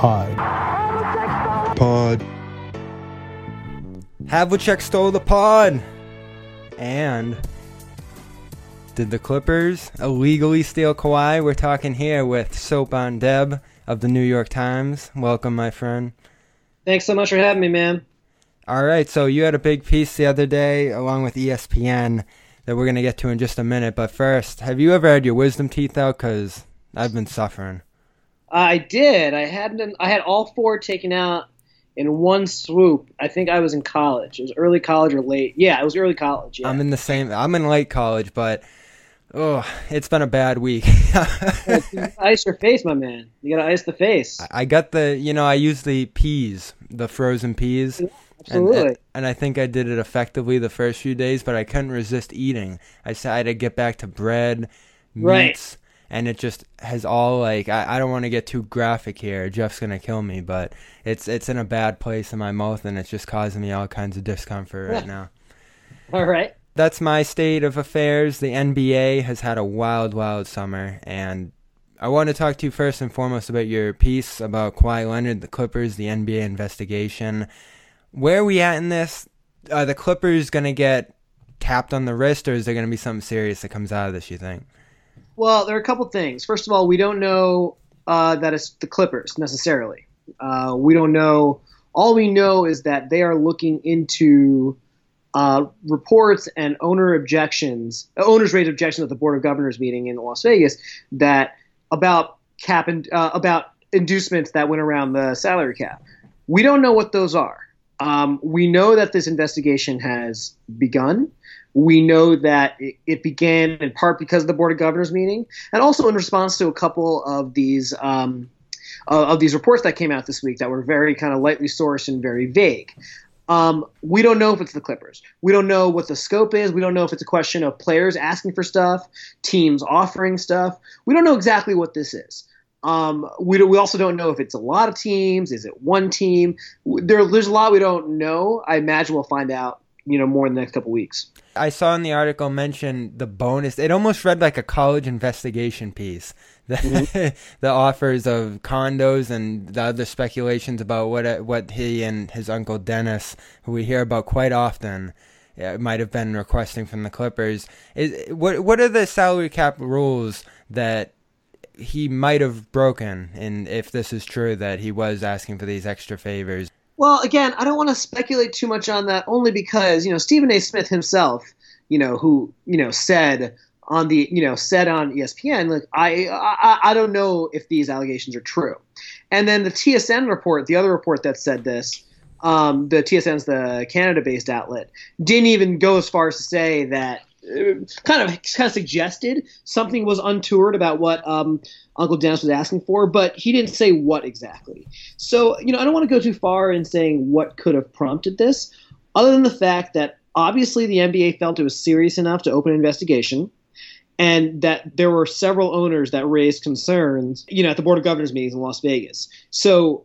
Pod. Pod. Havlicek stole the pod. And did the Clippers illegally steal Kawhi? We're talking here with Sopan Deb of the New York Times. Welcome, my friend. Thanks so much for having me, man. All right, so you had a big piece the other day along with ESPN that we're going to get to in just a minute. But first, have you ever had your wisdom teeth out? Because I've been suffering. I did. I had an, I had all four taken out in one swoop. I think I was in college. It was early college or late. Yeah, it was early college. Yeah. I'm in the same, I'm in late college, but oh, it's been a bad week. ice your face, my man. You gotta ice the face. I got the, you know, I used the peas, the frozen peas. And, Absolutely. and, and I think I did it effectively the first few days, but I couldn't resist eating. I decided to get back to bread, Right. And it just has all like I, I don't want to get too graphic here. Jeff's gonna kill me, but it's it's in a bad place in my mouth, and it's just causing me all kinds of discomfort right now. All right. That's my state of affairs. The NBA has had a wild, wild summer, and I want to talk to you first and foremost about your piece about Kawhi Leonard, the Clippers, the NBA investigation. Where are we at in this? Are the Clippers going to get tapped on the wrist, or is there going to be something serious that comes out of this, you think? Well, there are a couple things. First of all, we don't know uh, that it's the Clippers necessarily. Uh, we don't know. All we know is that they are looking into uh, reports and owner objections, owners raised objections at the Board of Governors meeting in Las Vegas that about cap and uh, about inducements that went around the salary cap. We don't know what those are. Um, we know that this investigation has begun. We know that it, began in part because of the Board of Governors meeting, and also in response to a couple of these um, of these reports that came out this week that were very kind of lightly sourced and very vague. Um, we don't know if it's the Clippers. We don't know what the scope is. We don't know if it's a question of players asking for stuff, teams offering stuff. We don't know exactly what this is. Um, we, we also don't know if it's a lot of teams. Is it one team? There, there's a lot we don't know. I imagine we'll find out, you know, more in the next couple weeks. I saw in the article mention the bonus. It almost read like a college investigation piece. The, Mm-hmm. the offers of condos and the other speculations about what what he and his uncle Dennis, who we hear about quite often, uh, might have been requesting from the Clippers. Is what what are the salary cap rules that he might have broken? And if this is true, that he was asking for these extra favors. Well, again, I don't want to speculate too much on that, only because you know Stephen A. Smith himself, you know, who you know said on the you know said on ESPN, like I I, I don't know if these allegations are true, and then the TSN report, the other report that said this, um, the TSN's the Canada-based outlet, didn't even go as far as to say that. Kind of, kind of suggested something was untoward about what um, Uncle Dennis was asking for, but he didn't say what exactly. So, you know, I don't want to go too far in saying what could have prompted this, other than the fact that obviously the NBA felt it was serious enough to open an investigation, and that there were several owners that raised concerns, you know, at the Board of Governors meetings in Las Vegas. So,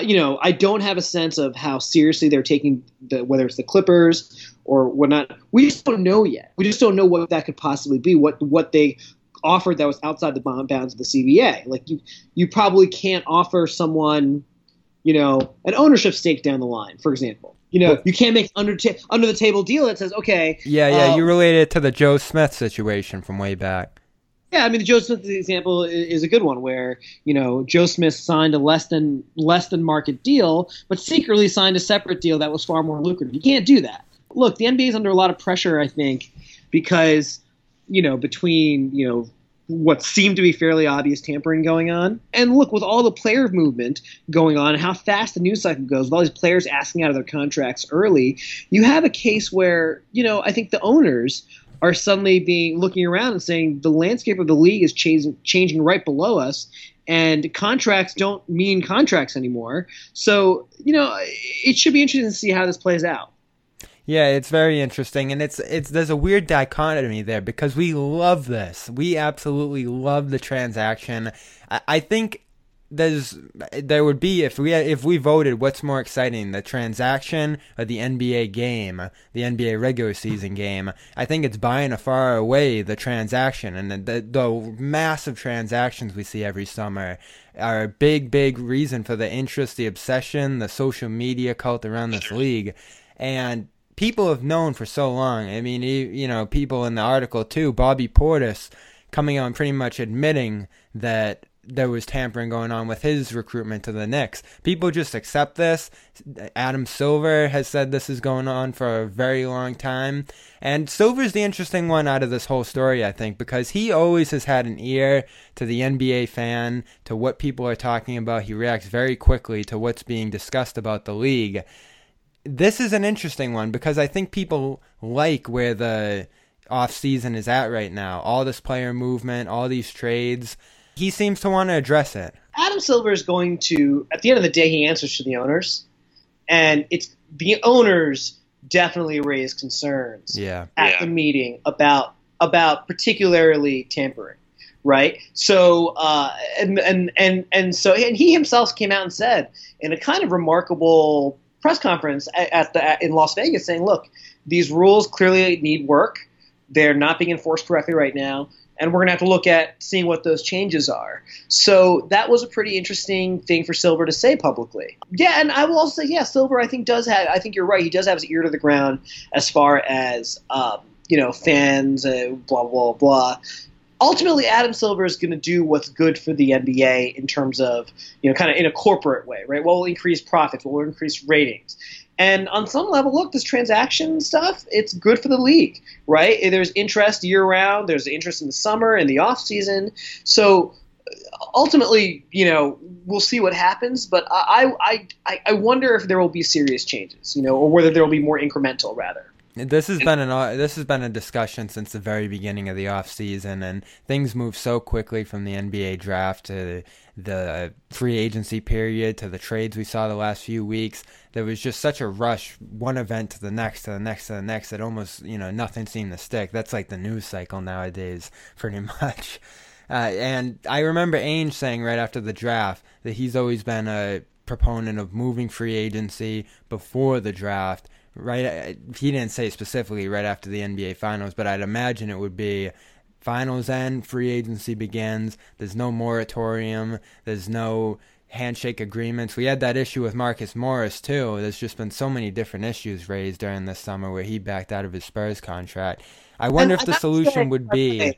you know, I don't have a sense of how seriously they're taking the, whether it's the Clippers or whatnot. We just don't know yet. We just don't know what that could possibly be. What what they offered that was outside the bounds of the CBA. Like you, you probably can't offer someone, you know, an ownership stake down the line, for example. You know, you can't make under ta- under the table deal that says, okay, Yeah, yeah, uh, you related it to the Joe Smith situation from way back. Yeah, I mean the Joe Smith example is a good one where you know Joe Smith signed a less than less than market deal, but secretly signed a separate deal that was far more lucrative. You can't do that. Look, the NBA is under a lot of pressure, I think, because you know between you know what seemed to be fairly obvious tampering going on, and look with all the player movement going on, how fast the news cycle goes, with all these players asking out of their contracts early, you have a case where you know I think the owners are suddenly being looking around and saying the landscape of the league is changing changing right below us and contracts don't mean contracts anymore. So you know it should be interesting to see how this plays out Yeah, it's very interesting, and it's it's there's a weird dichotomy there because we love this. We absolutely love the transaction. I, I think there's there would be if we if we voted what's more exciting the transaction or the NBA game the NBA regular season game I think it's by and far away the transaction and the, the, the massive transactions we see every summer are a big big reason for the interest the obsession the social media cult around this league and people have known for so long I mean you know people in the article too Bobby Portis coming on pretty much admitting that there was tampering going on with his recruitment to the Knicks. People just accept this. Adam Silver has said this is going on for a very long time. And Silver's the interesting one out of this whole story, I think, because he always has had an ear to the NBA fan, to what people are talking about. He reacts very quickly to what's being discussed about the league. This is an interesting one because I think people like where the off season is at right now. All this player movement, all these trades he seems to want to address it. Adam Silver is going to, at the end of the day, he answers to the owners, and it's the owners definitely raised concerns yeah. at yeah. the meeting about about particularly tampering, right? So uh, and and and and so and he himself came out and said in a kind of remarkable press conference at, the in Las Vegas, saying, "Look, these rules clearly need work. They're not being enforced correctly right now and we're going to have to look at seeing what those changes are. So that was a pretty interesting thing for Silver to say publicly. Yeah, and I will also say, yeah, Silver, I think does have. I think you're right. He does have his ear to the ground as far as um, you know fans, uh, blah blah blah. Ultimately, Adam Silver is going to do what's good for the NBA in terms of, you know, kind of in a corporate way, right? What will increase profits? What will increase ratings? And on some level, look, this transaction stuff, it's good for the league, right? There's interest year round, there's interest in the summer and the off season. So ultimately, you know, we'll see what happens, but I, I, I wonder if there will be serious changes, you know, or whether there will be more incremental rather. This has been an this has been a discussion since the very beginning of the off season, and things move so quickly from the NBA draft to the free agency period to the trades we saw the last few weeks. There was just such a rush, one event to the next, to the next, to the next, that almost you know nothing seemed to stick. That's like the news cycle nowadays, pretty much. Uh, and I remember Ainge saying right after the draft that he's always been a proponent of moving free agency before the draft right? He didn't say specifically right after the NBA Finals, but I'd imagine it would be finals end, free agency begins. There's no moratorium. There's no handshake agreements. We had that issue with Marcus Morris too. There's just been so many different issues raised during this summer where he backed out of his Spurs contract. I wonder and, if the solution would be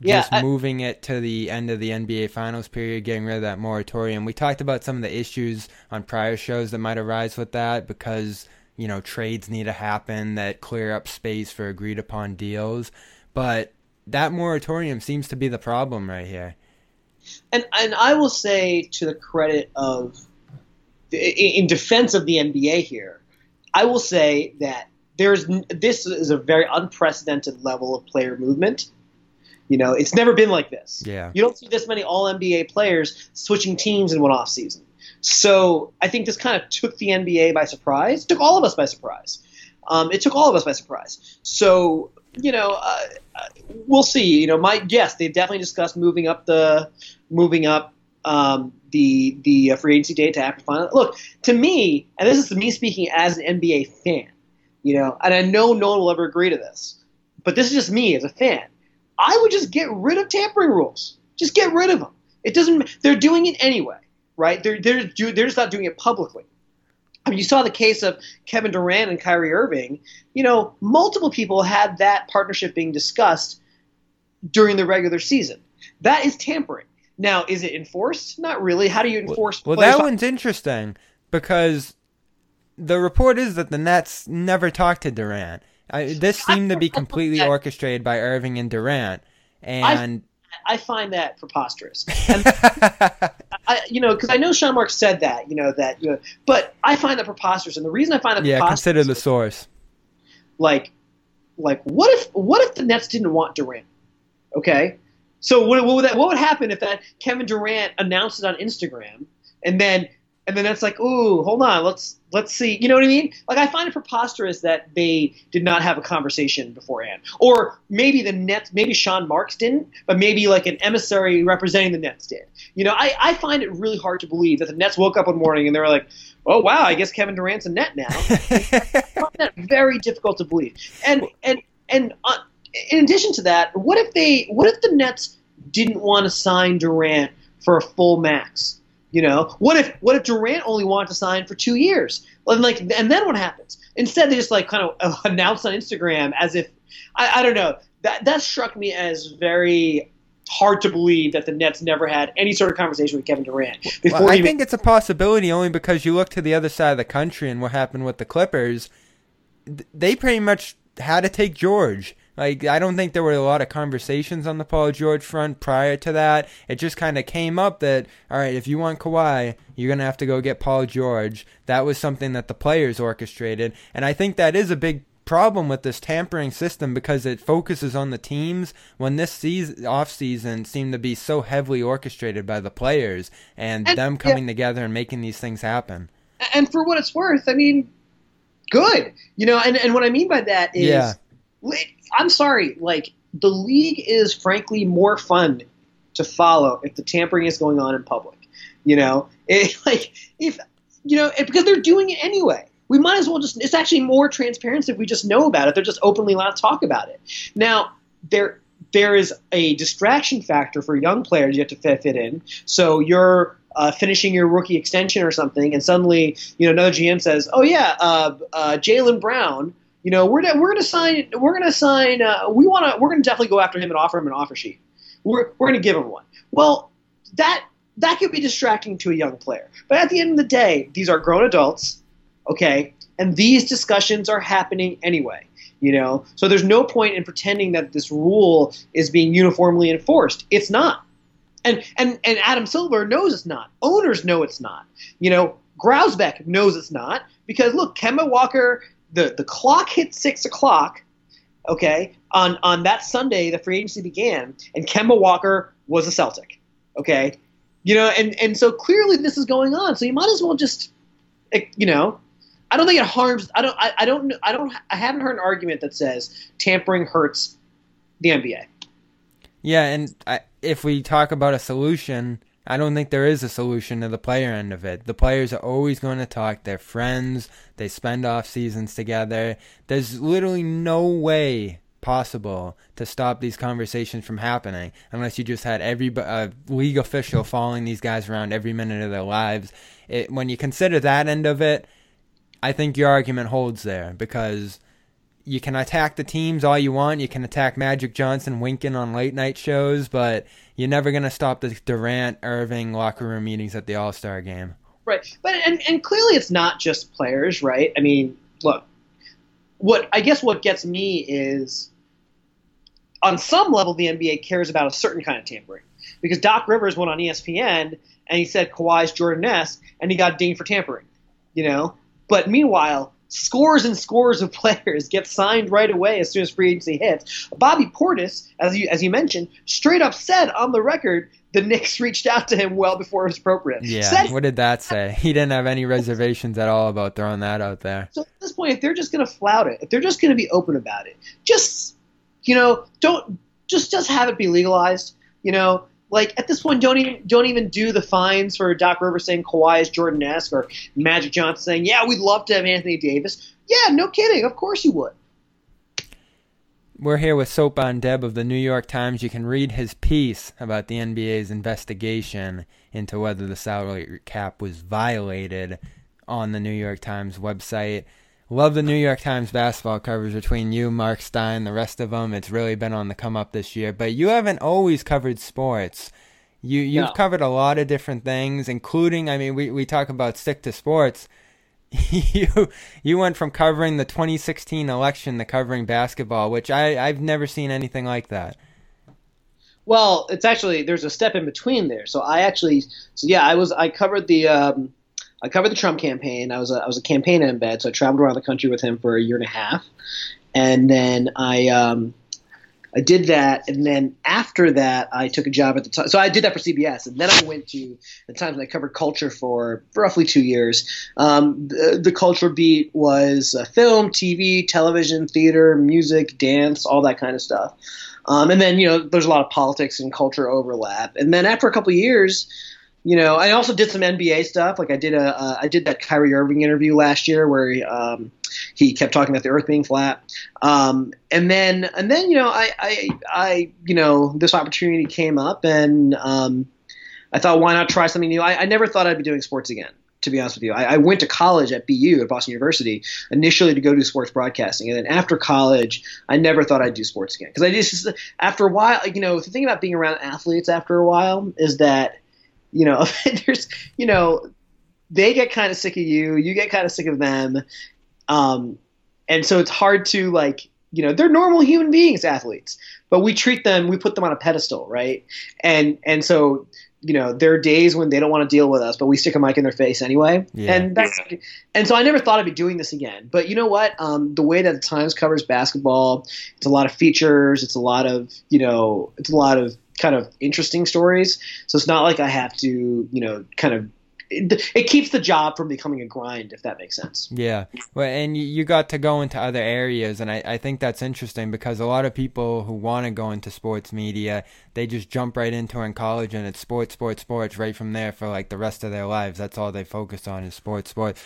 yeah, just I, moving it to the end of the NBA Finals period, getting rid of that moratorium. We talked about some of the issues on prior shows that might arise with that because you know, trades need to happen that clear up space for agreed upon deals. But that moratorium seems to be the problem right here. And and I will say to the credit of in defense of the NBA here, I will say that there's this is a very unprecedented level of player movement. You know, it's never been like this. Yeah. You don't see this many all NBA players switching teams in one off season. So I think this kind of took the NBA by surprise, took all of us by surprise. Um, it took all of us by surprise. So you know, uh, uh we'll see. You know, my yes, they definitely discussed moving up the moving up um, the the uh, free agency date to after final. Look, to me, and this is me speaking as an NBA fan. You know, and I know no one will ever agree to this, but this is just me as a fan. I would just get rid of tampering rules. Just get rid of them. It doesn't. They're doing it anyway right? They're they're they're just not doing it publicly. I mean, you saw the case of Kevin Durant and Kyrie Irving. You know, multiple people had that partnership being discussed during the regular season. That is tampering. Now, is it enforced? Not really. How do you enforce? Well, that one's interesting because the report is that the Nets never talked to Durant. I, this seemed to be completely orchestrated by Irving and Durant, and I find that preposterous. I, you know, because I know Sean Marks said that, you know, that, you know, but I find that preposterous. And the reason I find that yeah, consider the source. Like, like what if what if the Nets didn't want Durant? Okay, so what, what would that what would happen if that Kevin Durant announced it on Instagram and then and then it's like, ooh, hold on, let's let's see. You know what I mean? Like I find it preposterous that they did not have a conversation beforehand, or maybe the Nets, maybe Sean Marks didn't, but maybe like an emissary representing the Nets did. You know, I, I find it really hard to believe that the Nets woke up one morning and they were like, oh wow, I guess Kevin Durant's a net now. I find that very difficult to believe. And and and uh, in addition to that, what if they, what if the Nets didn't want to sign Durant for a full max? You know, what if what if Durant only wanted to sign for two years? And like, and then what happens? Instead, they just like kind of uh, announce on Instagram as if I, I don't know. That that struck me as very hard to believe that the Nets never had any sort of conversation with Kevin Durant before. Well, I even- think it's a possibility only because you look to the other side of the country and what happened with the Clippers. They pretty much had to take George. Like I don't think there were a lot of conversations on the Paul George front prior to that. It just kind of came up that all right, if you want Kawhi, you're gonna have to go get Paul George. That was something that the players orchestrated, and I think that is a big problem with this tampering system because it focuses on the teams when this season off season seemed to be so heavily orchestrated by the players and, and them coming yeah. together and making these things happen. And for what it's worth, I mean, good. You know, and, and what I mean by that is yeah. I'm sorry, like the league is frankly more fun to follow if the tampering is going on in public. You know, it, like if you know because they're doing it anyway. We might as well just. It's actually more transparent if we just know about it. They're just openly allowed to talk about it. Now there there is a distraction factor for young players you have to fit, fit in. So you're uh, finishing your rookie extension or something, and suddenly you know another GM says, "Oh yeah, uh, uh, Jaylen Brown you know, we're we're gonna sign. We're gonna sign. Uh, we want to. We're gonna definitely go after him and offer him an offer sheet. We're we're gonna give him one. Well, that that could be distracting to a young player. But at the end of the day, these are grown adults, okay, and these discussions are happening anyway. You know, so there's no point in pretending that this rule is being uniformly enforced. It's not. And and and Adam Silver knows it's not. Owners know it's not. You know, Grousbeck knows it's not because look, Kemba Walker the the clock hit six o'clock. Okay, on on that Sunday, the free agency began, and Kemba Walker was a Celtic. Okay, you know, and and so clearly this is going on. So you might as well just, eh, you know, I don't think it harms. I don't. I, I don't. I don't. I haven't heard an argument that says tampering hurts the NBA. Yeah, and I, if we talk about a solution, I don't think there is a solution to the player end of it. The players are always going to talk. They're friends. They spend off seasons together. There's literally no way possible to stop these conversations from happening unless you just had every uh, league official following these guys around every minute of their lives. It, when you consider that end of it, I think your argument holds there because you can attack the teams all you want. You can attack Magic Johnson winking on late night shows, but you're never going to stop the Durant Irving locker room meetings at the All Star game. Right, but and, and clearly it's not just players, right? I mean, look, what I guess what gets me is on some level the NBA cares about a certain kind of tampering because Doc Rivers went on ESPN and he said Kawhi's Jordan-esque and he got dinged for tampering, you know. But meanwhile, scores and scores of players get signed right away as soon as free agency hits. Bobby Portis, as you as you mentioned, straight up said on the record the Knicks reached out to him well before it was appropriate. Yeah, what did that say? He didn't have any reservations at all about throwing that out there. So at this point, if they're just going to flout it, if they're just going to be open about it, just you know, don't just just have it be legalized. You know, like at this point, don't even don't even do the fines for Doc Rivers saying Kawhi is Jordan-esque or Magic Johnson saying, "Yeah, we'd love to have Anthony Davis." Yeah, no kidding. Of course you would. We're here with Sopan Deb of the New York Times. You can read his piece about the NBA's investigation into whether the salary cap was violated on the New York Times website. Love the New York Times basketball coverage between you, Mark Stein, the rest of them. It's really been on the come up this year. But you haven't always covered sports. You you've no. covered a lot of different things, including I mean we, we talk about stick to sports. you you went from covering the 2016 election to covering basketball, which I I've never seen anything like that. Well, it's actually there's a step in between there. So I actually so yeah I was I covered the um, I covered the Trump campaign. I was a, I was a campaign embed, so I traveled around the country with him for a year and a half, and then I um, I did that, and then after that, I took a job at the time. So I did that for CBS, and then I went to the Times and I covered culture for roughly two years. Um, the, the, culture beat was uh, film, TV, television, theater, music, dance, all that kind of stuff. Um, and then you know, there's a lot of politics and culture overlap. And then after a couple years, you know, I also did some NBA stuff. Like I did a, uh, I did that Kyrie Irving interview last year where he, um, he kept talking about the Earth being flat. Um, and then, and then, you know, I, I, I, you know, this opportunity came up, and um, I thought, why not try something new? I, I, never thought I'd be doing sports again. To be honest with you, I, I, went to college at BU at Boston University initially to go do sports broadcasting, and then after college, I never thought I'd do sports again because I just after a while, you know, the thing about being around athletes after a while is that you know, there's, you know, they get kind of sick of you, you get kind of sick of them, um, and so it's hard to like, you know, they're normal human beings, athletes, but we treat them, we put them on a pedestal, right? And and so you know, there are days when they don't want to deal with us, but we stick a mic in their face anyway. Yeah. And that's and so I never thought I'd be doing this again. But you know what? Um, the way that the Times covers basketball, it's a lot of features, it's a lot of you know, it's a lot of kind of interesting stories. So it's not like I have to, you know, kind of it, it, keeps the job from becoming a grind, if that makes sense. Yeah, well, and you got to go into other areas, and I, I think that's interesting because a lot of people who want to go into sports media, they just jump right into it in college, and it's sports, sports, sports, right from there for like the rest of their lives. That's all they focus on is sports, sports.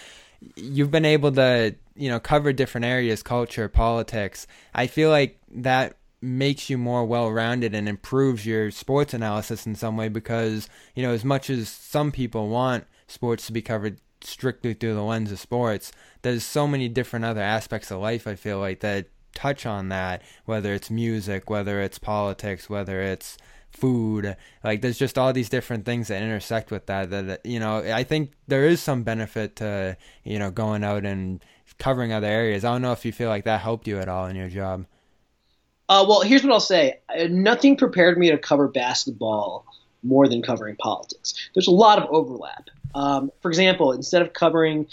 You've been able to, you know, cover different areas, culture, politics. I feel like that makes you more well-rounded and improves your sports analysis in some way because you know as much as some people want sports to be covered strictly through the lens of sports there's so many different other aspects of life i feel like that touch on that whether it's music whether it's politics whether it's food like there's just all these different things that intersect with that that you know i think there is some benefit to you know going out and covering other areas i don't know if you feel like that helped you at all in your job uh, well, here's what I'll say. Nothing prepared me to cover basketball more than covering politics. There's a lot of overlap. Um, for example, instead of covering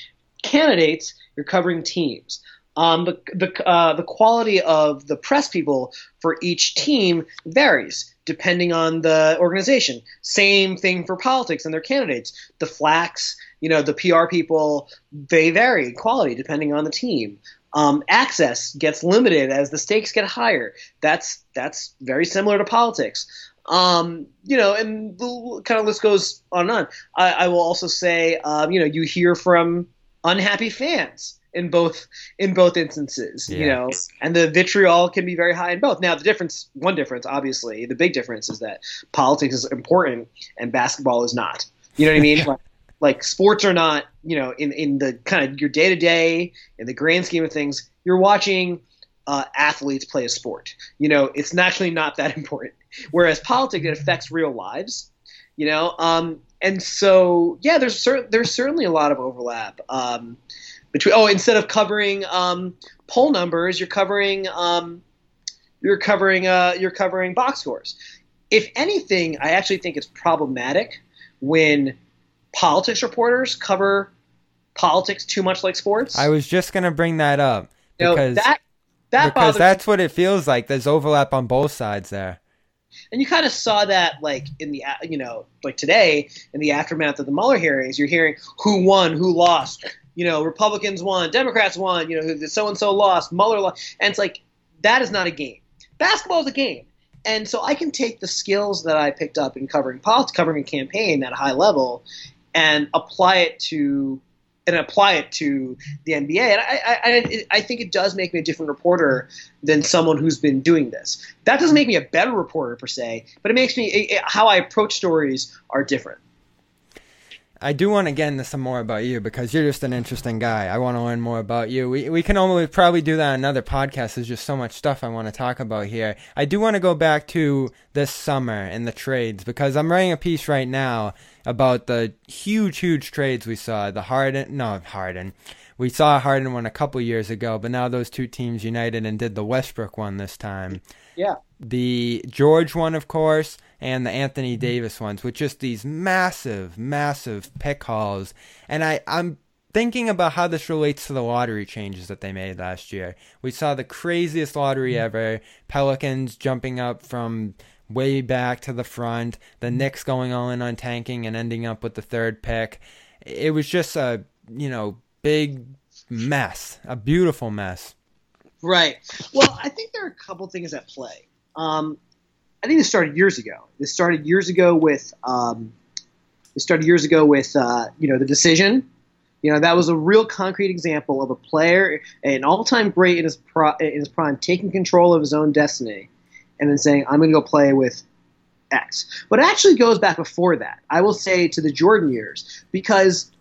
candidates, you're covering teams. Um, the the uh, the quality of the press people for each team varies depending on the organization. Same thing for politics and their candidates. The flacks, you know, the PR people, they vary in quality depending on the team. Um, access gets limited as the stakes get higher. That's that's very similar to politics. Um, you know, and the kind of list goes on and on. I, I will also say, um, you know, you hear from unhappy fans in both in both instances yeah. you know and the vitriol can be very high in both now the difference one difference obviously the big difference is that politics is important and basketball is not you know what i mean like sports are not, you know, in, in the kind of your day to day, in the grand scheme of things, you're watching uh, athletes play a sport. You know, it's naturally not that important. Whereas politics, it affects real lives. You know, um, and so yeah, there's cer- there's certainly a lot of overlap um, between. Oh, instead of covering um, poll numbers, you're covering um, you're covering uh, you're covering box scores. If anything, I actually think it's problematic when politics reporters cover politics too much like sports. I was just gonna bring that up because you know, that that because that's me. what it feels like. There's overlap on both sides there. And you kind of saw that, like in the you know, like today in the aftermath of the Mueller hearings, you're hearing who won, who lost. You know, Republicans won, Democrats won. You know, so and so lost, Mueller lost, and it's like that is not a game. Basketball is a game. And so I can take the skills that I picked up in covering politics, covering a campaign at a high level, and apply it to and apply it to the NBA. And I, I, I, think it does make me a different reporter than someone who's been doing this. That doesn't make me a better reporter per se, but it makes me it, how I approach stories are different. I do want to get into some more about you because you're just an interesting guy. I want to learn more about you. We we can only probably do that on another podcast. There's just so much stuff I want to talk about here. I do want to go back to this summer and the trades because I'm writing a piece right now about the huge, huge trades we saw. The Harden, no Harden. We saw Harden one a couple years ago, but now those two teams united and did the Westbrook one this time. Yeah. The George one, of course and the Anthony Davis ones with just these massive, massive pick hauls. And I, I'm thinking about how this relates to the lottery changes that they made last year. We saw the craziest lottery mm-hmm. ever. Pelicans jumping up from way back to the front. The mm-hmm. Knicks going all in on tanking and ending up with the third pick. It was just a you know big mess, a beautiful mess. Right. Well, I think there are a couple things at play. Um, I think this started years ago. This started years ago with um, this started years ago with uh, you know the decision. You know that was a real concrete example of a player, an all-time great in his pro- in his prime, taking control of his own destiny, and then saying, "I'm going to go play with X." But it actually goes back before that. I will say to the Jordan years because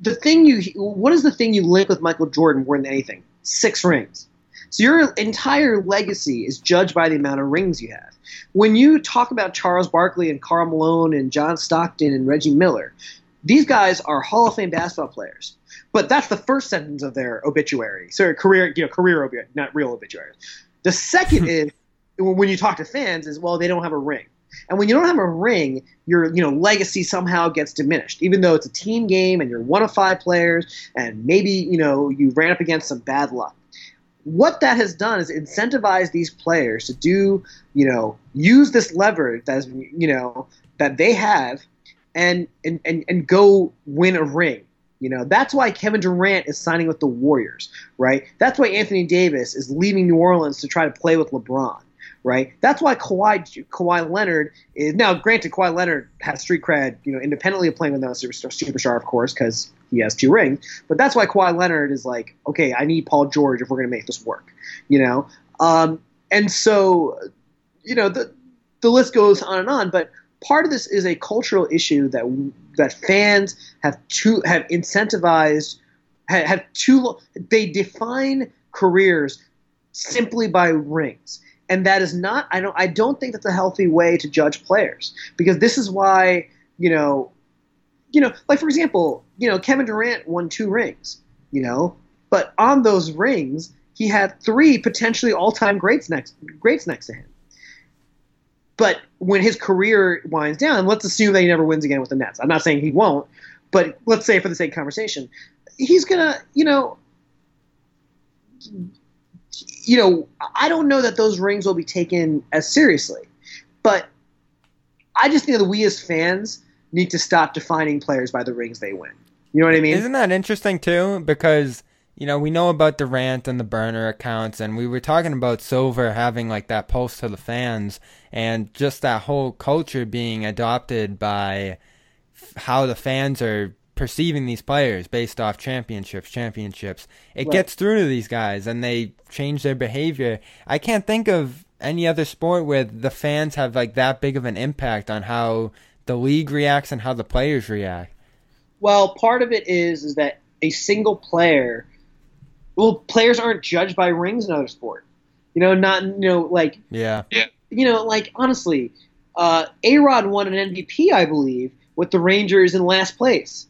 the thing you what is the thing you link with Michael Jordan more than anything? Six rings. So your entire legacy is judged by the amount of rings you have. When you talk about Charles Barkley and Karl Malone and John Stockton and Reggie Miller, these guys are Hall of Fame basketball players. But that's the first sentence of their obituary. So career, you know, career obituary, not real obituary. The second hmm. is when you talk to fans is well, they don't have a ring. And when you don't have a ring, your you know legacy somehow gets diminished, even though it's a team game and you're one of five players, and maybe you know you ran up against some bad luck what that has done is incentivize these players to do, you know, use this lever that's, you know, that they have and, and, and, and go win a ring. You know, that's why Kevin Durant is signing with the Warriors, right? That's why Anthony Davis is leaving New Orleans to try to play with LeBron right? That's why Kawhi Kawhi Leonard is now. Granted, Kawhi Leonard has street cred, you know, independently of playing with another superstar, superstar, of course, because he has two rings. But that's why Kawhi Leonard is like, okay, I need Paul George if we're going to make this work, you know. Um, and so, you know, the the list goes on and on. But part of this is a cultural issue that that fans have too have incentivized have, have too they define careers simply by rings and that is not I don't I don't think that's a healthy way to judge players because this is why you know you know like for example you know Kevin Durant won two rings you know but on those rings he had three potentially all-time greats next greats next to him. But when his career winds down let's assume that he never wins again with the Nets. I'm not saying he won't but let's say for the sake of conversation he's gonna you know you know, I don't know that those rings will be taken as seriously, but I just think that we as fans need to stop defining players by the rings they win. You know what I mean? Isn't that interesting too? Because you know we know about Durant and the burner accounts, and we were talking about Silver having like that pulse to the fans, and just that whole culture being adopted by how the fans are perceiving these players based off championships, championships. It right. gets through to these guys and they change their behavior. I can't think of any other sport where the fans have like that big of an impact on how the league reacts and how the players react. Well, part of it is is that a single player well, players aren't judged by rings in other sport. You know, not you know, like Yeah. Yeah. You know, like honestly, uh A Rod won an MVP, I believe, with the Rangers in last place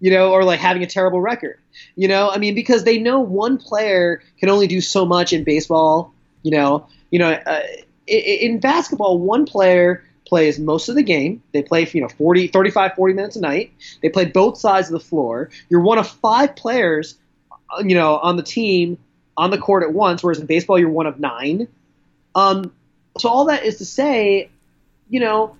you know, or like having a terrible record. You know, I mean, because they know one player can only do so much in baseball. You know, you know, uh, in basketball, one player plays most of the game. They play, you know, 40, 35, 40 minutes a night. They play both sides of the floor. You're one of five players, uh, you know, on the team on the court at once, whereas in baseball, you're one of nine. Um, so all that is to say, you know,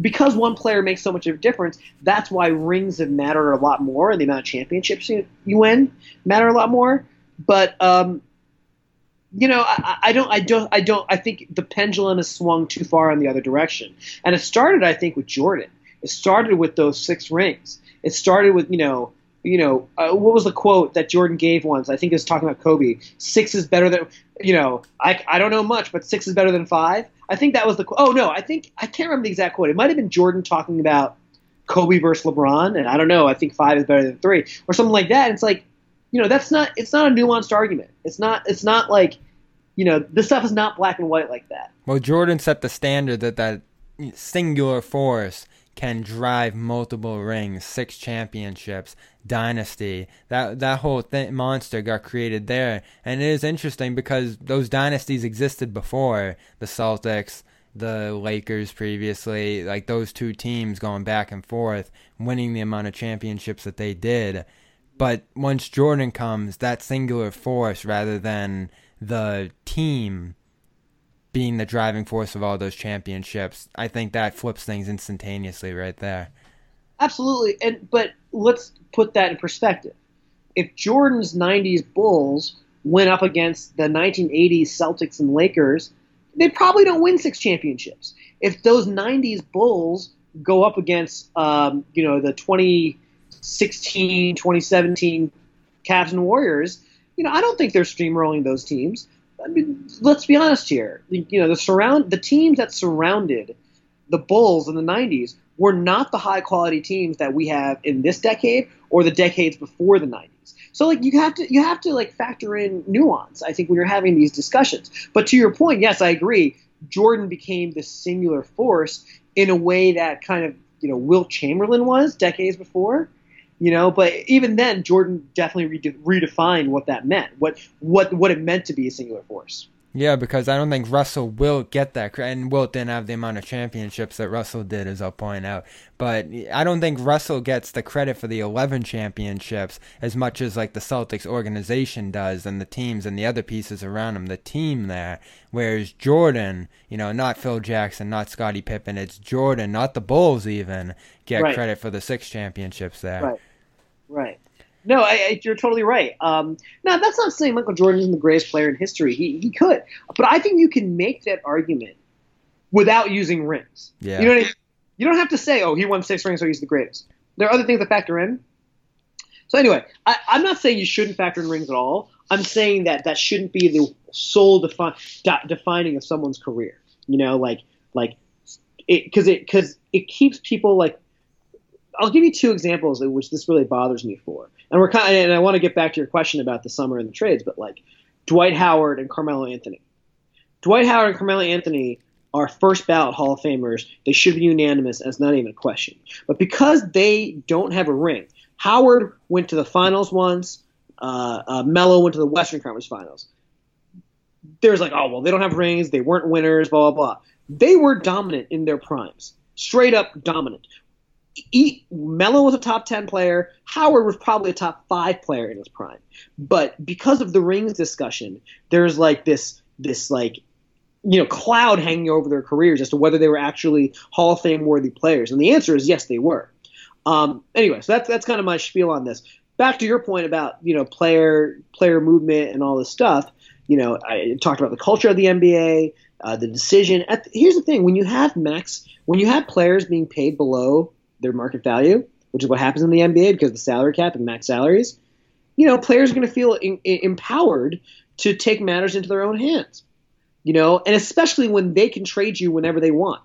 because one player makes so much of a difference, that's why rings have mattered a lot more, and the amount of championships you, you win matter a lot more. But um, you know, I, I, don't, I don't, I don't. I think the pendulum has swung too far in the other direction, and it started, I think, with Jordan. It started with those six rings. It started with you know, you know, uh, what was the quote that Jordan gave once? I think it was talking about Kobe. Six is better than, you know, I, I don't know much, but six is better than five. I think that was the. Oh no, I think I can't remember the exact quote. It might have been Jordan talking about Kobe versus LeBron, and I don't know. I think five is better than three, or something like that. It's like, you know, that's not. It's not a nuanced argument. It's not. It's not like, you know, this stuff is not black and white like that. Well, Jordan set the standard that that singular force can drive multiple rings, six championships, dynasty. That that whole th- monster got created there, and it is interesting because those dynasties existed before the Celtics, the Lakers previously, like those two teams going back and forth, winning the amount of championships that they did. But once Jordan comes, that singular force rather than the team being the driving force of all those championships, I think that flips things instantaneously right there. Absolutely. And but let's put that in perspective. If Jordan's 90s Bulls went up against the 1980s Celtics and Lakers, they probably don't win six championships. If those 90s Bulls go up against um, you know the 2016, 2017 Cavs and Warriors, you know I don't think they're steamrolling those teams. I mean, let's be honest here. You know the surround the teams that surrounded the Bulls in the 90s were not the high quality teams that we have in this decade or the decades before the 90s. So like you have to you have to like factor in nuance. I think when you're having these discussions. But to your point, yes, I agree. Jordan became the singular force in a way that kind of you know Wilt Chamberlain was decades before. You know, but even then, Jordan definitely redefined what that meant, what what what it meant to be a singular force. Yeah, because I don't think Russell will get that, and Wilt didn't have the amount of championships that Russell did, as I'll point out. But I don't think Russell gets the credit for the 11 championships as much as like the Celtics organization does, and the teams and the other pieces around him, the team there. Whereas Jordan, you know, not Phil Jackson, not Scottie Pippen, it's Jordan, not the Bulls even get right. credit for the six championships there. Right. Right. No, I, I, you're totally right. Um, now, that's not saying Michael Jordan isn't the greatest player in history. He, he could. But I think you can make that argument without using rings. Yeah. You know what I mean? You don't have to say, oh, he won six rings, so he's the greatest. There are other things that factor in. So anyway, I, am not saying you shouldn't factor in rings at all. I'm saying that that shouldn't be the sole defi- de- defining of someone's career. You know, like like it because it because it keeps people like. I'll give you two examples which this really bothers me for and we're kind of, and I want to get back to your question about the summer and the trades, but like Dwight Howard and Carmelo Anthony. Dwight Howard and Carmelo Anthony are first ballot Hall of Famers. They should be unanimous, as not even a question. But because they don't have a ring, Howard went to the finals once. Uh, uh, Melo went to the Western Conference Finals. There's like, oh well, they don't have rings. They weren't winners. Blah blah blah. They were dominant in their primes, straight up dominant he, Melo was a top 10 player. Howard was probably a top five player in his prime. But because of the rings discussion, there's like this, this like, you know, cloud hanging over their careers as to whether they were actually Hall of Fame worthy players. And the answer is yes, they were. Um, anyway, so that's, that's kind of my spiel on this. Back to your point about, you know, player, player movement and all this stuff. You know, I talked about the culture of the NBA, uh, the decision. At, here's the thing: when you have max, when you have players being paid below their market value, which is what happens in the NBA because of the salary cap and max salaries, you know, players are going to feel in, in, empowered to take matters into their own hands. You know, and especially when they can trade you whenever they want.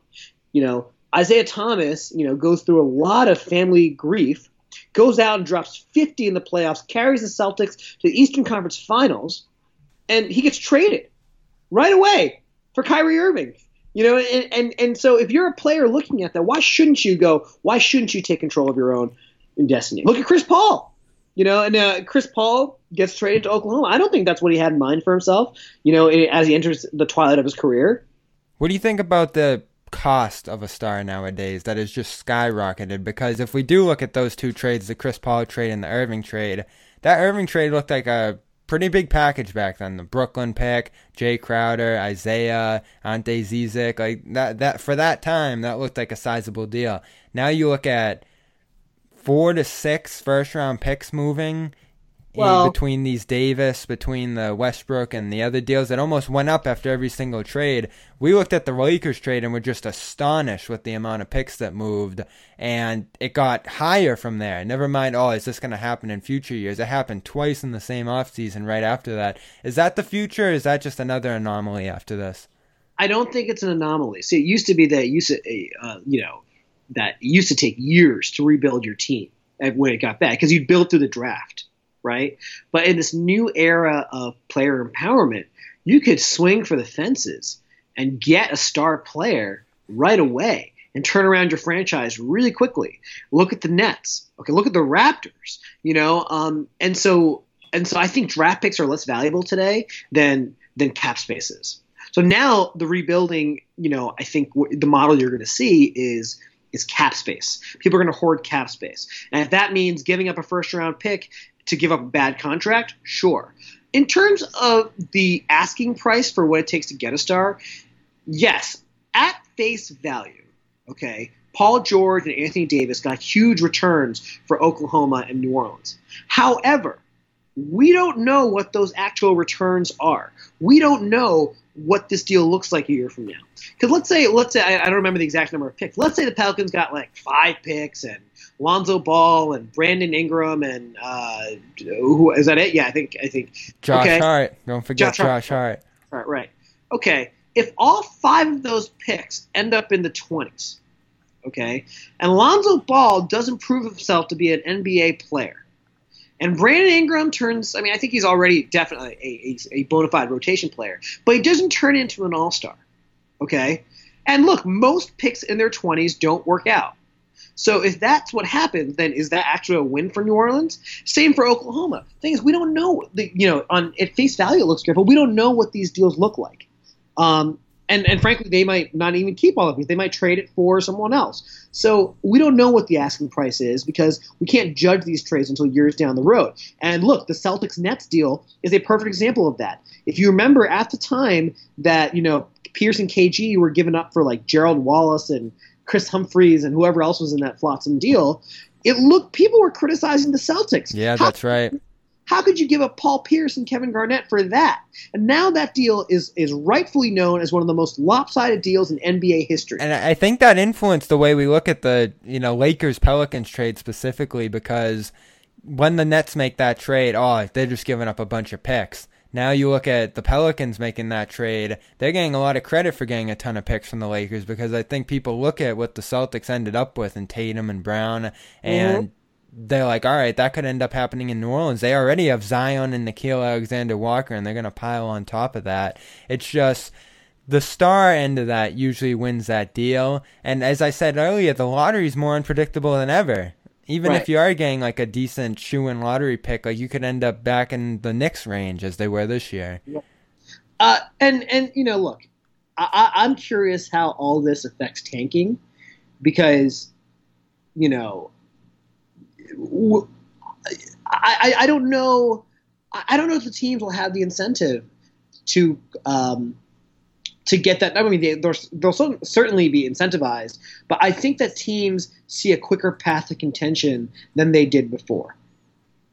You know, Isaiah Thomas, you know, goes through a lot of family grief, goes out and drops 50 in the playoffs, carries the Celtics to the Eastern Conference Finals, and he gets traded right away for Kyrie Irving. You know, and, and and so if you're a player looking at that, why shouldn't you go? Why shouldn't you take control of your own destiny? Look at Chris Paul. You know, and uh, Chris Paul gets traded to Oklahoma. I don't think that's what he had in mind for himself. You know, as he enters the twilight of his career. What do you think about the cost of a star nowadays that has just skyrocketed? Because if we do look at those two trades, the Chris Paul trade and the Irving trade, that Irving trade looked like a pretty big package back then. The Brooklyn pick, Jae Crowder, Isaiah, Ante Zizic, like that. That for that time, that looked like a sizable deal. Now you look at four to six first round picks moving well, between these Davis, between the Westbrook and the other deals that almost went up after every single trade. We looked at the Lakers trade and were just astonished with the amount of picks that moved, and it got higher from there. Never mind, oh, is this going to happen in future years? It happened twice in the same offseason right after that. Is that the future? is that just another anomaly after this? I don't think it's an anomaly. See, it used to be that it used to, uh, you know, that it used to take years to rebuild your team when it got bad because you'd build through the draft right? But in this new era of player empowerment, you could swing for the fences and get a star player right away and turn around your franchise really quickly. Look at the Nets. Okay, look at the Raptors. You know, um, and so and so I think draft picks are less valuable today than than cap spaces. So now the rebuilding, you know, I think w- the model you're going to see is is cap space. People are going to hoard cap space, and if that means giving up a first round pick to give up a bad contract? Sure. In terms of the asking price for what it takes to get a star, yes, at face value, okay, Paul George and Anthony Davis got huge returns for Oklahoma and New Orleans. However, we don't know what those actual returns are. We don't know what this deal looks like a year from now. Because let's say, let's say, I, I, don't remember the exact number of picks. Let's say the Pelicans got like five picks and Lonzo Ball and Brandon Ingram and uh, who is that it? Yeah, I think I think Josh okay. Hart. Don't forget Josh, Josh Hart. Hart. Right, right. Okay. If all five of those picks end up in the twenties, okay, and Lonzo Ball doesn't prove himself to be an NBA player, and Brandon Ingram turns, I mean, I think he's already definitely a, a, a bona fide rotation player, but he doesn't turn into an all star. Okay? And look, most picks in their 20s don't work out. So if that's what happens, then is that actually a win for New Orleans? Same for Oklahoma. Thing is, we don't know. The, you know, on at face value, it looks good, but we don't know what these deals look like. Um, and and frankly, they might not even keep all of it. They might trade it for someone else. So we don't know what the asking price is because we can't judge these trades until years down the road. And look, the Celtics Nets deal is a perfect example of that. If you remember at the time that you know Pierce and KG were given up for like Gerald Wallace and Kris Humphries and whoever else was in that flotsam deal, it looked people were criticizing the Celtics. Yeah, How, that's right. How could you give up Paul Pierce and Kevin Garnett for that? And now that deal is is rightfully known as one of the most lopsided deals in NBA history. And I think that influenced the way we look at the you know Lakers Pelicans trade specifically because when the Nets make that trade, oh, they're just giving up a bunch of picks. Now you look at the Pelicans making that trade, they're getting a lot of credit for getting a ton of picks from the Lakers because I think people look at what the Celtics ended up with in Tatum and Brown and mm-hmm they're like, all right, that could end up happening in New Orleans. They already have Zion and Nickeil Alexander Walker, and they're going to pile on top of that. It's just the star end of that usually wins that deal. And as I said earlier, the lottery is more unpredictable than ever. Even right. if you are getting like a decent shoe in lottery pick, like you could end up back in the Knicks range as they were this year. Yeah. Uh, and and you know, look, I, I'm curious how all this affects tanking because you know I, I, don't know. I don't know if the teams will have the incentive to um, to get that. I mean, they, they'll, they'll certainly be incentivized, but I think that teams see a quicker path to contention than they did before.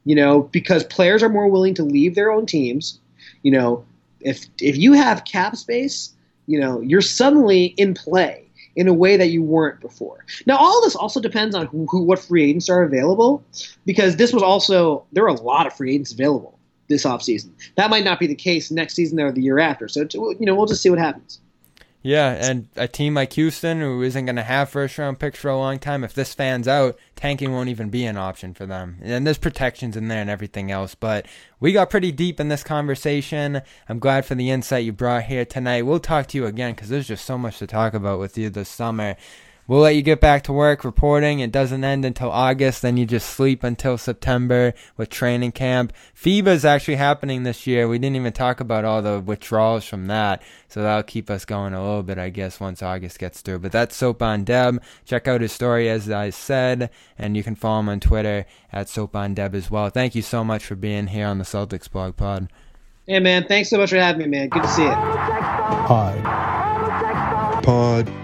You know, because players are more willing to leave their own teams. You know, if if you have cap space, you know, you're suddenly in play in a way that you weren't before. Now, all this also depends on who, who, what free agents are available, because this was also there were a lot of free agents available this offseason. That might not be the case next season or the year after. So you know, we'll just see what happens. Yeah, and a team like Houston, who isn't going to have first round picks for a long time, if this fans out, tanking won't even be an option for them. And there's protections in there and everything else. But we got pretty deep in this conversation. I'm glad for the insight you brought here tonight. We'll talk to you again because there's just so much to talk about with you this summer. We'll let you get back to work reporting. It doesn't end until August. Then you just sleep until September with training camp. FIBA is actually happening this year. We didn't even talk about all the withdrawals from that. So that'll keep us going a little bit, I guess, once August gets through. But that's Sopan Deb. Check out his story, as I said. And you can follow him on Twitter at Sopan Deb as well. Thank you so much for being here on the Celtics Blog Pod. Hey, man. Thanks so much for having me, man. Good to see you. Pod. Pod.